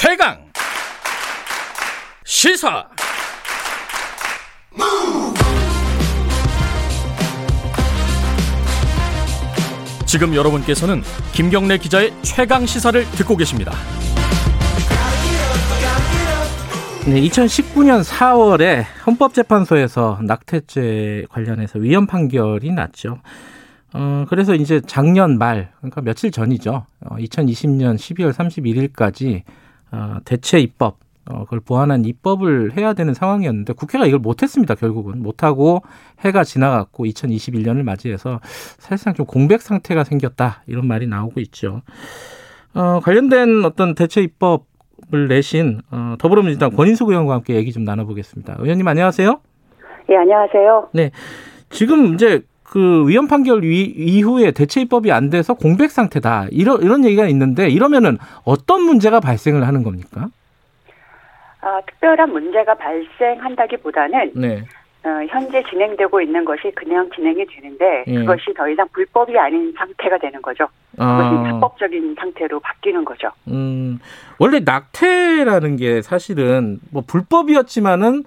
최강 시사 지금 여러분께서는 김경래 기자의 최강 시사를 듣고 계십니다. 네, 2019년 4월에 헌법재판소에서 낙태죄 관련해서 위헌 판결이 났죠. 어, 그래서 이제 작년 말, 그러니까 며칠 전이죠. 어, 2020년 12월 31일까지 어, 대체 입법, 어, 그걸 보완한 입법을 해야 되는 상황이었는데 국회가 이걸 못했습니다. 결국은 못하고 해가 지나갔고 2021년을 맞이해서 사실상 좀 공백 상태가 생겼다 이런 말이 나오고 있죠. 어, 관련된 어떤 대체 입법을 내신 어, 더불어민주당 권인숙 의원과 함께 얘기 좀 나눠보겠습니다. 의원님 안녕하세요. 예, 안녕하세요. 네, 지금 이제 그 위헌 판결 이 후에 대체 입법이 안 돼서 공백 상태다 이런 이런 얘기가 있는데 이러면은 어떤 문제가 발생을 하는 겁니까? 아, 특별한 문제가 발생한다기보다는 네. 어, 현재 진행되고 있는 것이 그냥 진행이 되는데 예. 그것이 더 이상 불법이 아닌 상태가 되는 거죠. 그것이 아, 합법적인 상태로 바뀌는 거죠. 음, 원래 낙태라는 게 사실은 뭐 불법이었지만은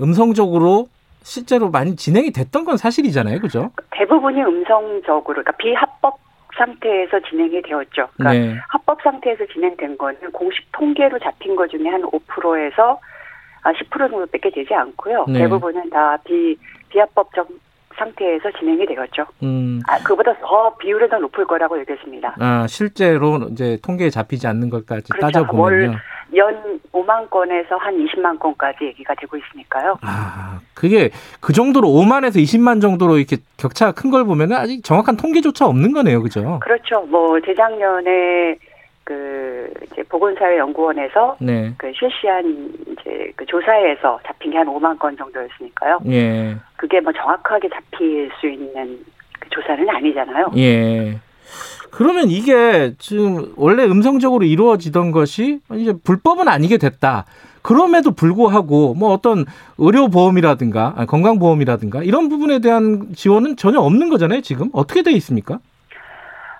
음성적으로 실제로 많이 진행이 됐던 건 사실이잖아요, 그죠? 대부분이 음성적으로, 그러니까 비합법 상태에서 진행이 되었죠. 그러니까 네. 합법 상태에서 진행된 거는 공식 통계로 잡힌 것 중에 한 5%에서 아, 10% 정도밖에 되지 않고요. 네. 대부분은 다 비, 비합법적 상태에서 진행이 되었죠. 음, 아, 그보다 더 비율이 더 높을 거라고 얘기했습니다. 아 실제로 이제 통계에 잡히지 않는 것까지 그렇죠. 따져보면요. 연 5만 건에서 한 20만 건까지 얘기가 되고 있으니까요. 아, 그게 그 정도로 5만에서 20만 정도로 이렇게 격차가 큰 걸 보면은 아직 정확한 통계조차 없는 거네요, 그죠? 그렇죠. 뭐 재작년에 그 이제 보건사회연구원에서 네. 그 실시한 이제 그 조사에서 잡힌 게 한 5만 건 정도였으니까요. 예. 그게 뭐 정확하게 잡힐 수 있는 그 조사는 아니잖아요. 예. 그러면 이게 지금 원래 음성적으로 이루어지던 것이 이제 불법은 아니게 됐다. 그럼에도 불구하고 뭐 어떤 의료보험이라든가 아니, 건강보험이라든가 이런 부분에 대한 지원은 전혀 없는 거잖아요, 지금. 어떻게 돼 있습니까?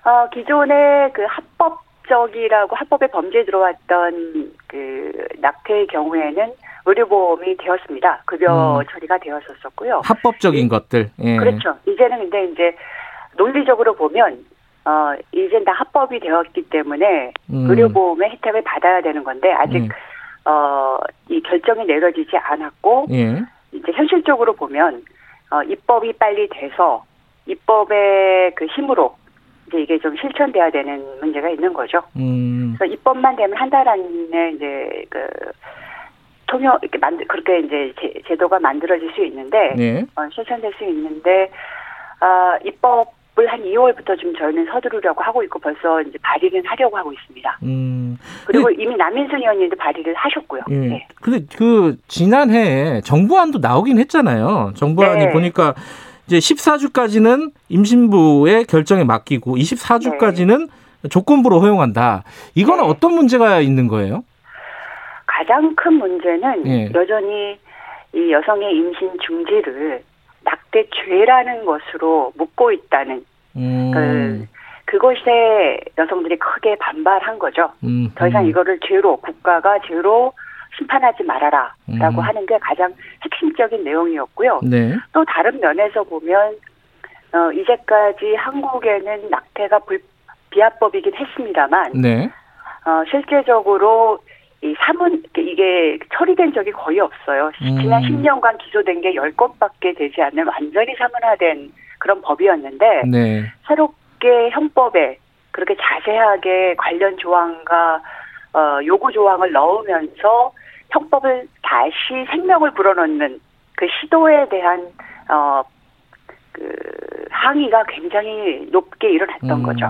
어, 기존에 그 합법 적이라고 합법의 범죄에 들어왔던 그 낙태의 경우에는 의료보험이 되었습니다. 급여 음. 처리가 되었었었고요. 합법적인 것들. 예. 그렇죠. 이제는 근데 이제 논리적으로 보면 어 이젠 다 합법이 되었기 때문에 음. 의료보험의 혜택을 받아야 되는 건데 아직 음. 어이 결정이 내려지지 않았고 예. 이제 현실적으로 보면 어 입법이 빨리 돼서 입법의 그 힘으로 이제 이게 좀 실천돼야 되는 문제가 있는 거죠. 음. 그래서 입법만 되면 한 달 안에 이제 그 통역 이렇게 만들 그렇게 이제 제, 제 도가 만들어질 수 있는데 예. 어, 실천될 수 있는데 아 입법을 한 2월부터 좀 저희는 서두르려고 하고 있고 벌써 이제 발의는 하려고 하고 있습니다. 음. 그리고 이미 남인순 의원님도 발의를 하셨고요. 예. 네. 근데 그 지난해에 정부안도 나오긴 했잖아요. 정부안이 네. 보니까 이제 14주까지는 임신부의 결정에 맡기고 24주까지는 조건부로 허용한다. 이거는 네. 어떤 문제가 있는 거예요? 가장 큰 문제는 예. 여전히 이 여성의 임신 중지를 낙태죄라는 것으로 묻고 있다는 음. 그것에 여성들이 크게 반발한 거죠. 음. 더 이상 음. 이거를 죄로 국가가 죄로 심판하지 말아라라고 음. 하는 게 가장 핵심적인 내용이었고요. 네. 또 다른 면에서 보면 어 이제까지 한국에는 낙태가 불 비합법이긴 했습니다만 네. 어 실제적으로 이 사문 이게 처리된 적이 거의 없어요. 음. 지난 10년간 기소된 게 10건밖에 되지 않는 완전히 사문화된 그런 법이었는데 네. 새롭게 형법에 그렇게 자세하게 관련 조항과 어, 요구 조항을 넣으면서 형법을 다시 생명을 불어넣는 그 시도에 대한 어, 그 항의가 굉장히 높게 일어났던 음. 거죠.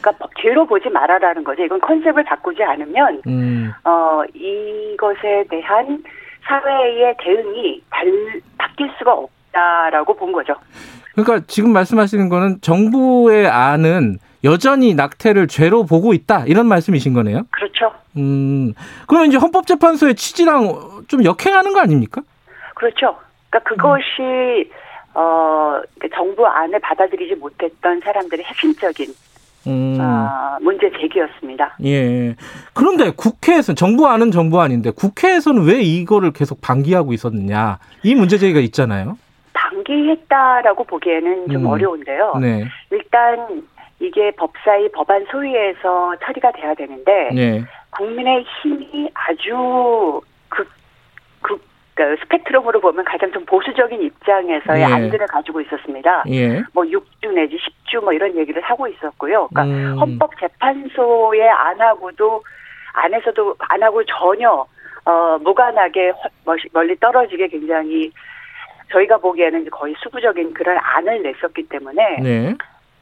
그러니까 죄로 보지 말아라는 거죠. 이건 컨셉을 바꾸지 않으면 음. 어, 이것에 대한 사회의 대응이 달, 바뀔 수가 없다라고 본 거죠. 그러니까 지금 말씀하시는 거는 정부의 안은 여전히 낙태를 죄로 보고 있다 이런 말씀이신 거네요. 그렇죠. 음. 그러면 이제 헌법재판소의 취지랑 좀 역행하는 거 아닙니까? 그렇죠. 그러니까 그것이 어, 그 정부 안을 받아들이지 못했던 사람들의 핵심적인 음. 아, 문제 제기였습니다. 예. 그런데 국회에서 정부 안은 정부 아닌데 국회에서는 왜 이거를 계속 방기하고 있었느냐 이 문제 제기가 있잖아요. 방기했다라고 보기에는 좀 음. 어려운데요. 네. 일단 이게 법사위 법안 소위에서 처리가 돼야 되는데 네. 국민의 힘이 아주 극, 극그 스펙트럼으로 보면 가장 좀 보수적인 입장에서의 예. 안들을 가지고 있었습니다. 예. 뭐 6주 내지 10주 뭐 이런 얘기를 하고 있었고요. 그러니까 음. 헌법재판소에 안 하고도 안에서도 안 하고 전혀 어 무관하게 멀리 떨어지게 굉장히 저희가 보기에는 거의 수부적인 그런 안을 냈었기 때문에 네.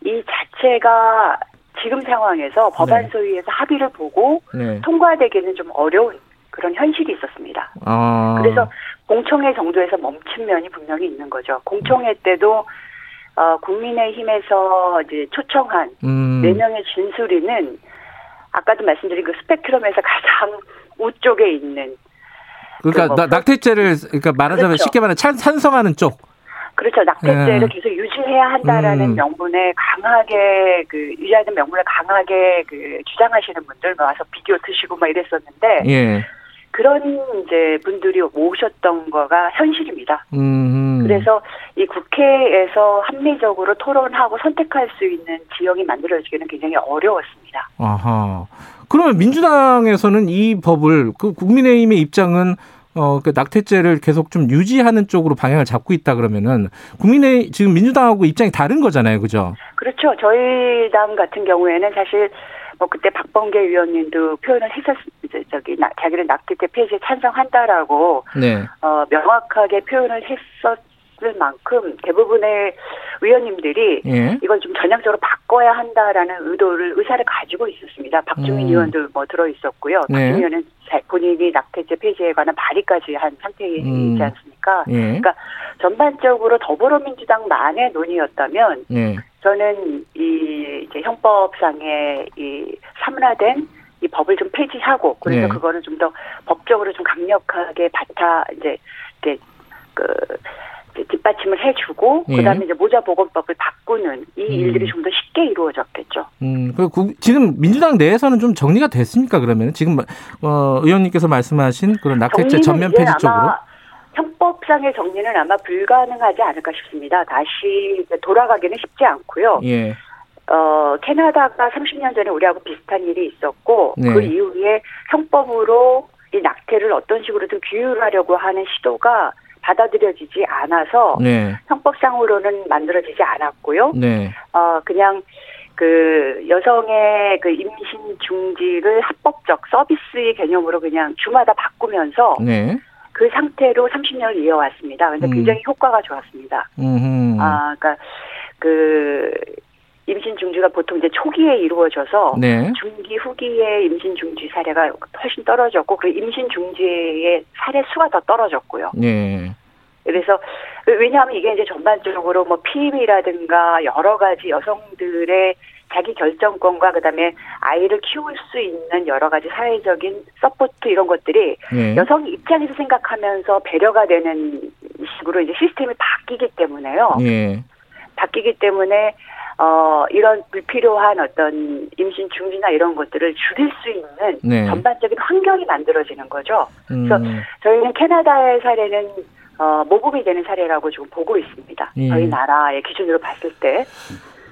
이 자체가 지금 상황에서 법안 네. 소위에서 합의를 보고 네. 통과되기는 좀 어려운 그런 현실이 있었습니다. 아. 그래서 공청회 정도에서 멈춘 면이 분명히 있는 거죠. 공청회 때도 어, 국민의힘에서 이제 초청한 음. 4명의 진술인은 아까도 말씀드린 그 스펙트럼에서 가장 우쪽에 있는 그러니까 그 뭐 낙태죄를 그러니까 말하자면 그렇죠. 쉽게 말하면 찬성하는 쪽 그렇죠. 낙태죄를 예. 계속 유지해야 한다라는 음. 명분에 강하게 그 유지하는 명분을 강하게 그 주장하시는 분들 와서 비디오 드시고 막 이랬었는데 예. 그런 이제 분들이 오셨던 거가 현실입니다. 음. 그래서 이 국회에서 합리적으로 토론하고 선택할 수 있는 지형이 만들어지기는 굉장히 어려웠습니다. 아하. 그러면 민주당에서는 이 법을 그 국민의힘의 입장은 어, 그 낙태죄를 계속 좀 유지하는 쪽으로 방향을 잡고 있다 그러면은 국민의 지금 민주당하고 입장이 다른 거잖아요. 그죠? 그렇죠. 저희 당 같은 경우에는 사실 뭐 그때 박범계 의원님도 표현을 했었 저기 나, 자기는 낙태죄 폐지에 찬성한다라고 네. 어, 명확하게 표현을 했었 을 만큼 대부분의 의원님들이 예. 이걸 좀 전향적으로 바꿔야 한다라는 의도를 의사를 가지고 있었습니다. 박주민 음. 의원도 뭐 들어 있었고요. 네. 박주민 의원은 본인이 낙태죄 폐지에 관한 발의까지 한 상태이지 음. 않습니까? 예. 그러니까 전반적으로 더불어민주당만의 논의였다면 예. 저는 이 이제 형법상의 이 사문화된 이 법을 좀 폐지하고 그래서 예. 그거를 좀더 법적으로 좀 강력하게 바타 이제 이제 그 뒷받침을 해주고 예. 그다음에 이제 모자 보건법을 바꾸는 이 음. 일들이 좀더 쉽게 이루어졌 겠죠. 음, 그 지금 민주당 내에서는 좀 정리가 됐습니까? 그러면 지금 어, 의원님께서 말씀하신 그런 낙태죄 전면 폐지 쪽으로. 형법상의 정리는 아마 불가능하지 않을까 싶습니다. 다시 돌아가기는 쉽지 않고요. 예. 어, 캐나다가 30년 전에 우리하고 비슷한 일이 있었고 네. 그 이후에 형법으로 이 낙태를 어떤 식으로든 규율하려고 하는 시도가 받아들여지지 않아서 네. 형법상으로는 만들어지지 않았고요. 네. 어 그냥 그 여성의 그 임신 중지를 합법적 서비스의 개념으로 그냥 주마다 바꾸면서 네. 그 상태로 30년을 이어왔습니다. 근데 음. 굉장히 효과가 좋았습니다. 음흠. 아, 그러니까 그 임신 중지가 보통 이제 초기에 이루어져서 네. 중기 후기에 임신 중지 사례가 훨씬 떨어졌고 그 임신 중지의 사례 수가 더 떨어졌고요. 네. 그래서 왜냐하면 이게 이제 전반적으로 뭐 피임이라든가 여러 가지 여성들의 자기 결정권과 그다음에 아이를 키울 수 있는 여러 가지 사회적인 support 이런 것들이 네. 여성 입장에서 생각하면서 배려가 되는 식으로 이제 시스템이 바뀌기 때문에요. 네. 바뀌기 때문에 어, 이런 불필요한 어떤 임신 중지나 이런 것들을 줄일 수 있는 네. 전반적인 환경이 만들어지는 거죠. 그래서 음. 저희는 캐나다의 사례는 어, 모범이 되는 사례라고 지금 보고 있습니다. 예. 저희 나라의 기준으로 봤을 때.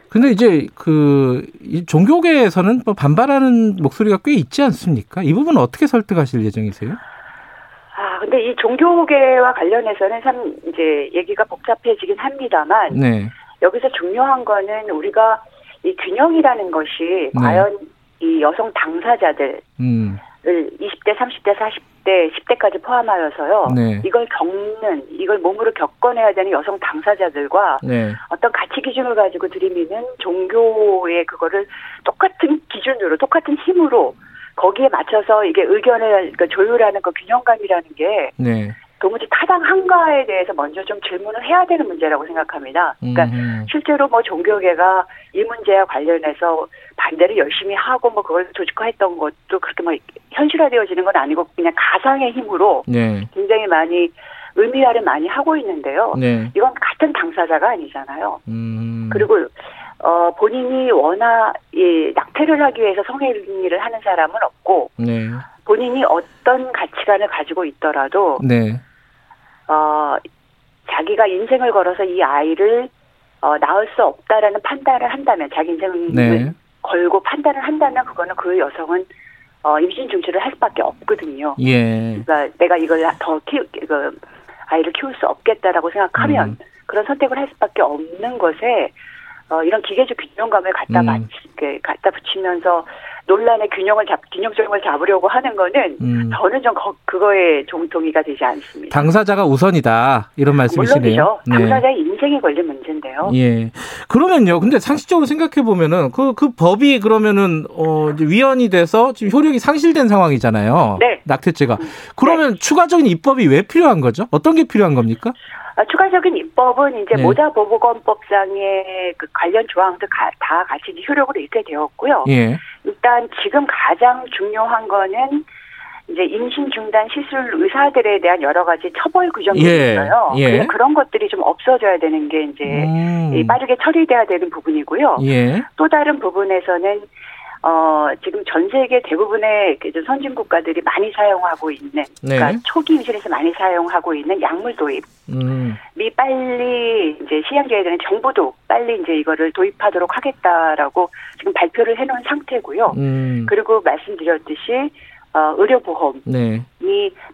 근데 이제 그 종교계에서는 뭐 반발하는 목소리가 꽤 있지 않습니까? 이 부분은 어떻게 설득하실 예정이세요? 아, 근데 이 종교계와 관련해서는 참 이제 얘기가 복잡해지긴 합니다만 네. 여기서 중요한 거는 우리가 이 균형이라는 것이 네. 과연 이 여성 당사자들 음. 20대, 30대, 40대, 10대까지 포함하여서요. 네. 이걸 겪는, 이걸 몸으로 겪어내야 되는 여성 당사자들과 네. 어떤 가치 기준을 가지고 들이미는 종교의 그거를 똑같은 기준으로, 똑같은 힘으로 거기에 맞춰서 이게 의견을 그러니까 조율하는 그 균형감이라는 게 네. 도무지 타당한가에 대해서 먼저 좀 질문을 해야 되는 문제라고 생각합니다. 그러니까 음. 실제로 뭐 종교계가 이 문제와 관련해서 반대를 열심히 하고 뭐 그걸 조직화했던 것도 그렇게 뭐 현실화되어지는 건 아니고 그냥 가상의 힘으로 네. 굉장히 많이 의미화를 많이 하고 있는데요. 네. 이건 같은 당사자가 아니잖아요. 음. 그리고 어, 본인이 워낙, 예, 낙태를 하기 위해서 성행위를 하는 사람은 없고, 네. 본인이 어떤 가치관을 가지고 있더라도, 네. 어, 자기가 인생을 걸어서 이 아이를, 어, 낳을 수 없다라는 판단을 한다면, 자기 인생을 네. 걸고 판단을 한다면, 그거는 그 여성은, 어, 임신 중지를 할 수밖에 없거든요. 예. 그러니까 내가 이걸 더 키우, 그, 아이를 키울 수 없겠다라고 생각하면, 음. 그런 선택을 할 수밖에 없는 것에, 어, 이런 기계적 균형감을 갖다 음. 맞, 그, 갖다 붙이면서 논란의 균형을 잡, 균형점을 잡으려고 하는 거는 음. 저는 좀 거, 그거에 종동이가 되지 않습니다. 당사자가 우선이다 이런 말씀이시네요. 물론이죠. 네. 당사자의 인생이 걸린 문제인데요. 예. 그러면요. 근데 상식적으로 생각해 보면은 그그 그 법이 그러면은 어 위헌이 돼서 지금 효력이 상실된 상황이잖아요. 네. 낙태죄가. 그러면 네. 추가적인 입법이 왜 필요한 거죠? 어떤 게 필요한 겁니까? 아, 추가적인 입법은 이제 네. 모자보호권법상의 그 관련 조항도 가, 다 같이 효력으로 있게 되었고요. 예. 일단 지금 가장 중요한 거는 이제 임신 중단 시술 의사들에 대한 여러 가지 처벌 규정이 예. 있어요. 예. 그런 것들이 좀 없어져야 되는 게 이제 음. 빠르게 처리돼야 되는 부분이고요. 예. 또 다른 부분에서는 어, 지금 전 세계 대부분의 그 선진 국가들이 많이 사용하고 있는, 네. 그러니까 초기 임신에서 많이 사용하고 있는 약물 도입. 음. 미 빨리 이제 시행돼야 되는 정부도 빨리 이제 이거를 도입하도록 하겠다라고 지금 발표를 해놓은 상태고요. 음. 그리고 말씀드렸듯이 어, 의료보험이 네.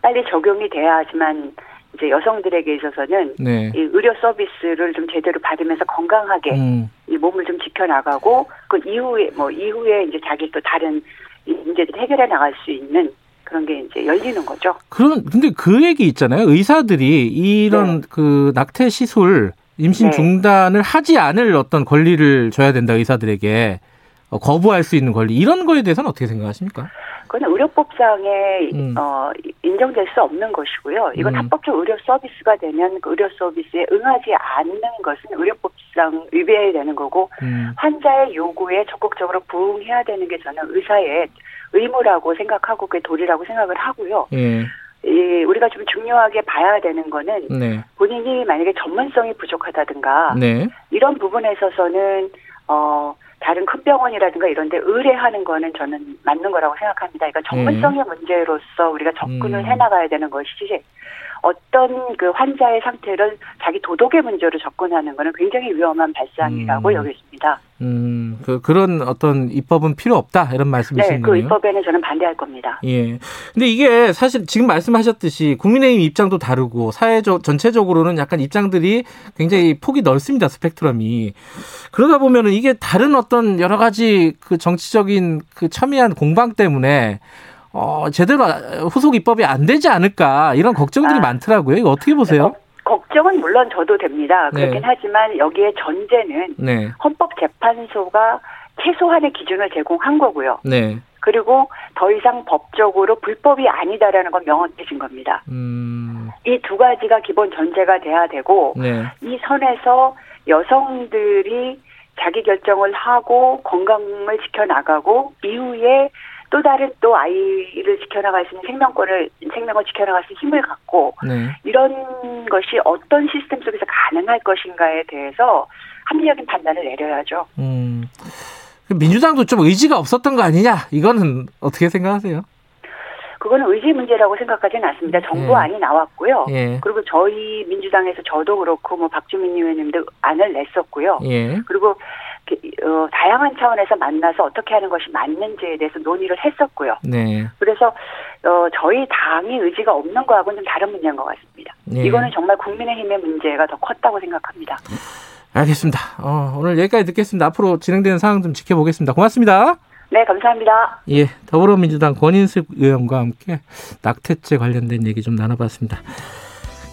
빨리 적용이 돼야지만 이제 여성들에게 있어서는 네. 이 의료 서비스를 좀 제대로 받으면서 건강하게 음. 이 몸을 좀 지켜나가고 그 이후에 뭐 이후에 이제 자기 또 다른 문제들을 해결해 나갈 수 있는 그런 게 이제 열리는 거죠. 그런 근데 그 얘기 있잖아요. 의사들이 이런 네. 그 낙태 시술 임신 네. 중단을 하지 않을 어떤 권리를 줘야 된다 의사들에게 어, 거부할 수 있는 권리 이런 거에 대해서는 어떻게 생각하십니까? 그건 의료법상에 음. 어, 인정될 수 없는 것이고요. 이건 음. 합법적 의료 서비스가 되면 그 의료 서비스에 응하지 않는 것은 의료법상 위배해야 되는 거고 음. 환자의 요구에 적극적으로 부응해야 되는 게 저는 의사의 의무라고 생각하고 그게 도리라고 생각을 하고요. 예. 이 우리가 좀 중요하게 봐야 되는 거는 네. 본인이 만약에 전문성이 부족하다든가 네. 이런 부분에 있어서는 어 다른 큰 병원이라든가 이런 데 의뢰하는 거는 저는 맞는 거라고 생각합니다. 그러니까 전문성의 네. 문제로서 우리가 접근을 음. 해나가야 되는 것이지 어떤 그 환자의 상태를 자기 도덕의 문제로 접근하는 것은 굉장히 위험한 발상이라고 음. 여겼습니다. 음, 그, 그런 어떤 입법은 필요 없다 이런 말씀이신 네, 그 입법에는 저는 반대할 겁니다. 예. 근데 이게 사실 지금 말씀하셨듯이 국민의힘 입장도 다르고 사회적 전체적으로는 약간 입장들이 굉장히 폭이 넓습니다 스펙트럼이. 그러다 보면은 이게 다른 어떤 여러 가지 그 정치적인 그 첨예한 공방 때문에 어, 제대로 후속 입법이 안 되지 않을까 이런 걱정들이 아, 많더라고요. 이거 어떻게 보세요? 네, 걱정은 물론 저도 됩니다. 네. 그렇긴 네. 하지만 여기에 전제는 네. 헌법재판소가 최소한의 기준을 제공한 거고요. 네. 그리고 더 이상 법적으로 불법이 아니다라는 건 명확해진 겁니다. 음. 이두 가지가 기본 전제가 돼야 되고 네. 이 선에서 여성들이 자기 결정을 하고 건강을 지켜나가고 이후에 또 다른 또 아이를 지켜나갈 수 있는 생명권을 생명을 지켜나갈 수 있는 힘을 갖고 네. 이런 것이 어떤 시스템 속에서 가능할 것인가에 대해서 합리적인 판단을 내려야죠. 음. 민주당도 좀 의지가 없었던 거 아니냐? 이거는 어떻게 생각하세요? 그거는 의지 문제라고 생각하지는 않습니다. 정부안이 예. 나왔고요. 예. 그리고 저희 민주당에서 저도 그렇고 뭐 박주민 의원님도 안을 냈었고요. 예. 그리고 어, 다양한 차원에서 만나서 어떻게 하는 것이 맞는지에 대해서 논의를 했었고요. 네. 그래서 어, 저희 당이 의지가 없는 거하고는 좀 다른 문제인 것 같습니다. 네. 이거는 정말 국민의힘의 문제가 더 컸다고 생각합니다. 알겠습니다. 어, 오늘 여기까지 듣겠습니다. 앞으로 진행되는 상황 좀 지켜보겠습니다. 고맙습니다. 네, 감사합니다. 예, 더불어민주당 권인숙 의원과 함께 낙태죄 관련된 얘기 좀 나눠봤습니다.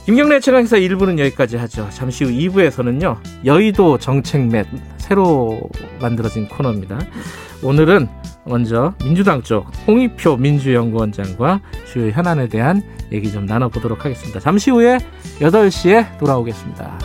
김경래 최강사 1부는 여기까지 하죠. 잠시 후 2부에서는요. 여의도 정책 맵 새로 만들어진 코너입니다. 오늘은 먼저 민주당 쪽 홍익표 민주연구원장과 주요 현안에 대한 얘기 좀 나눠보도록 하겠습니다. 잠시 후에 8시에 돌아오겠습니다.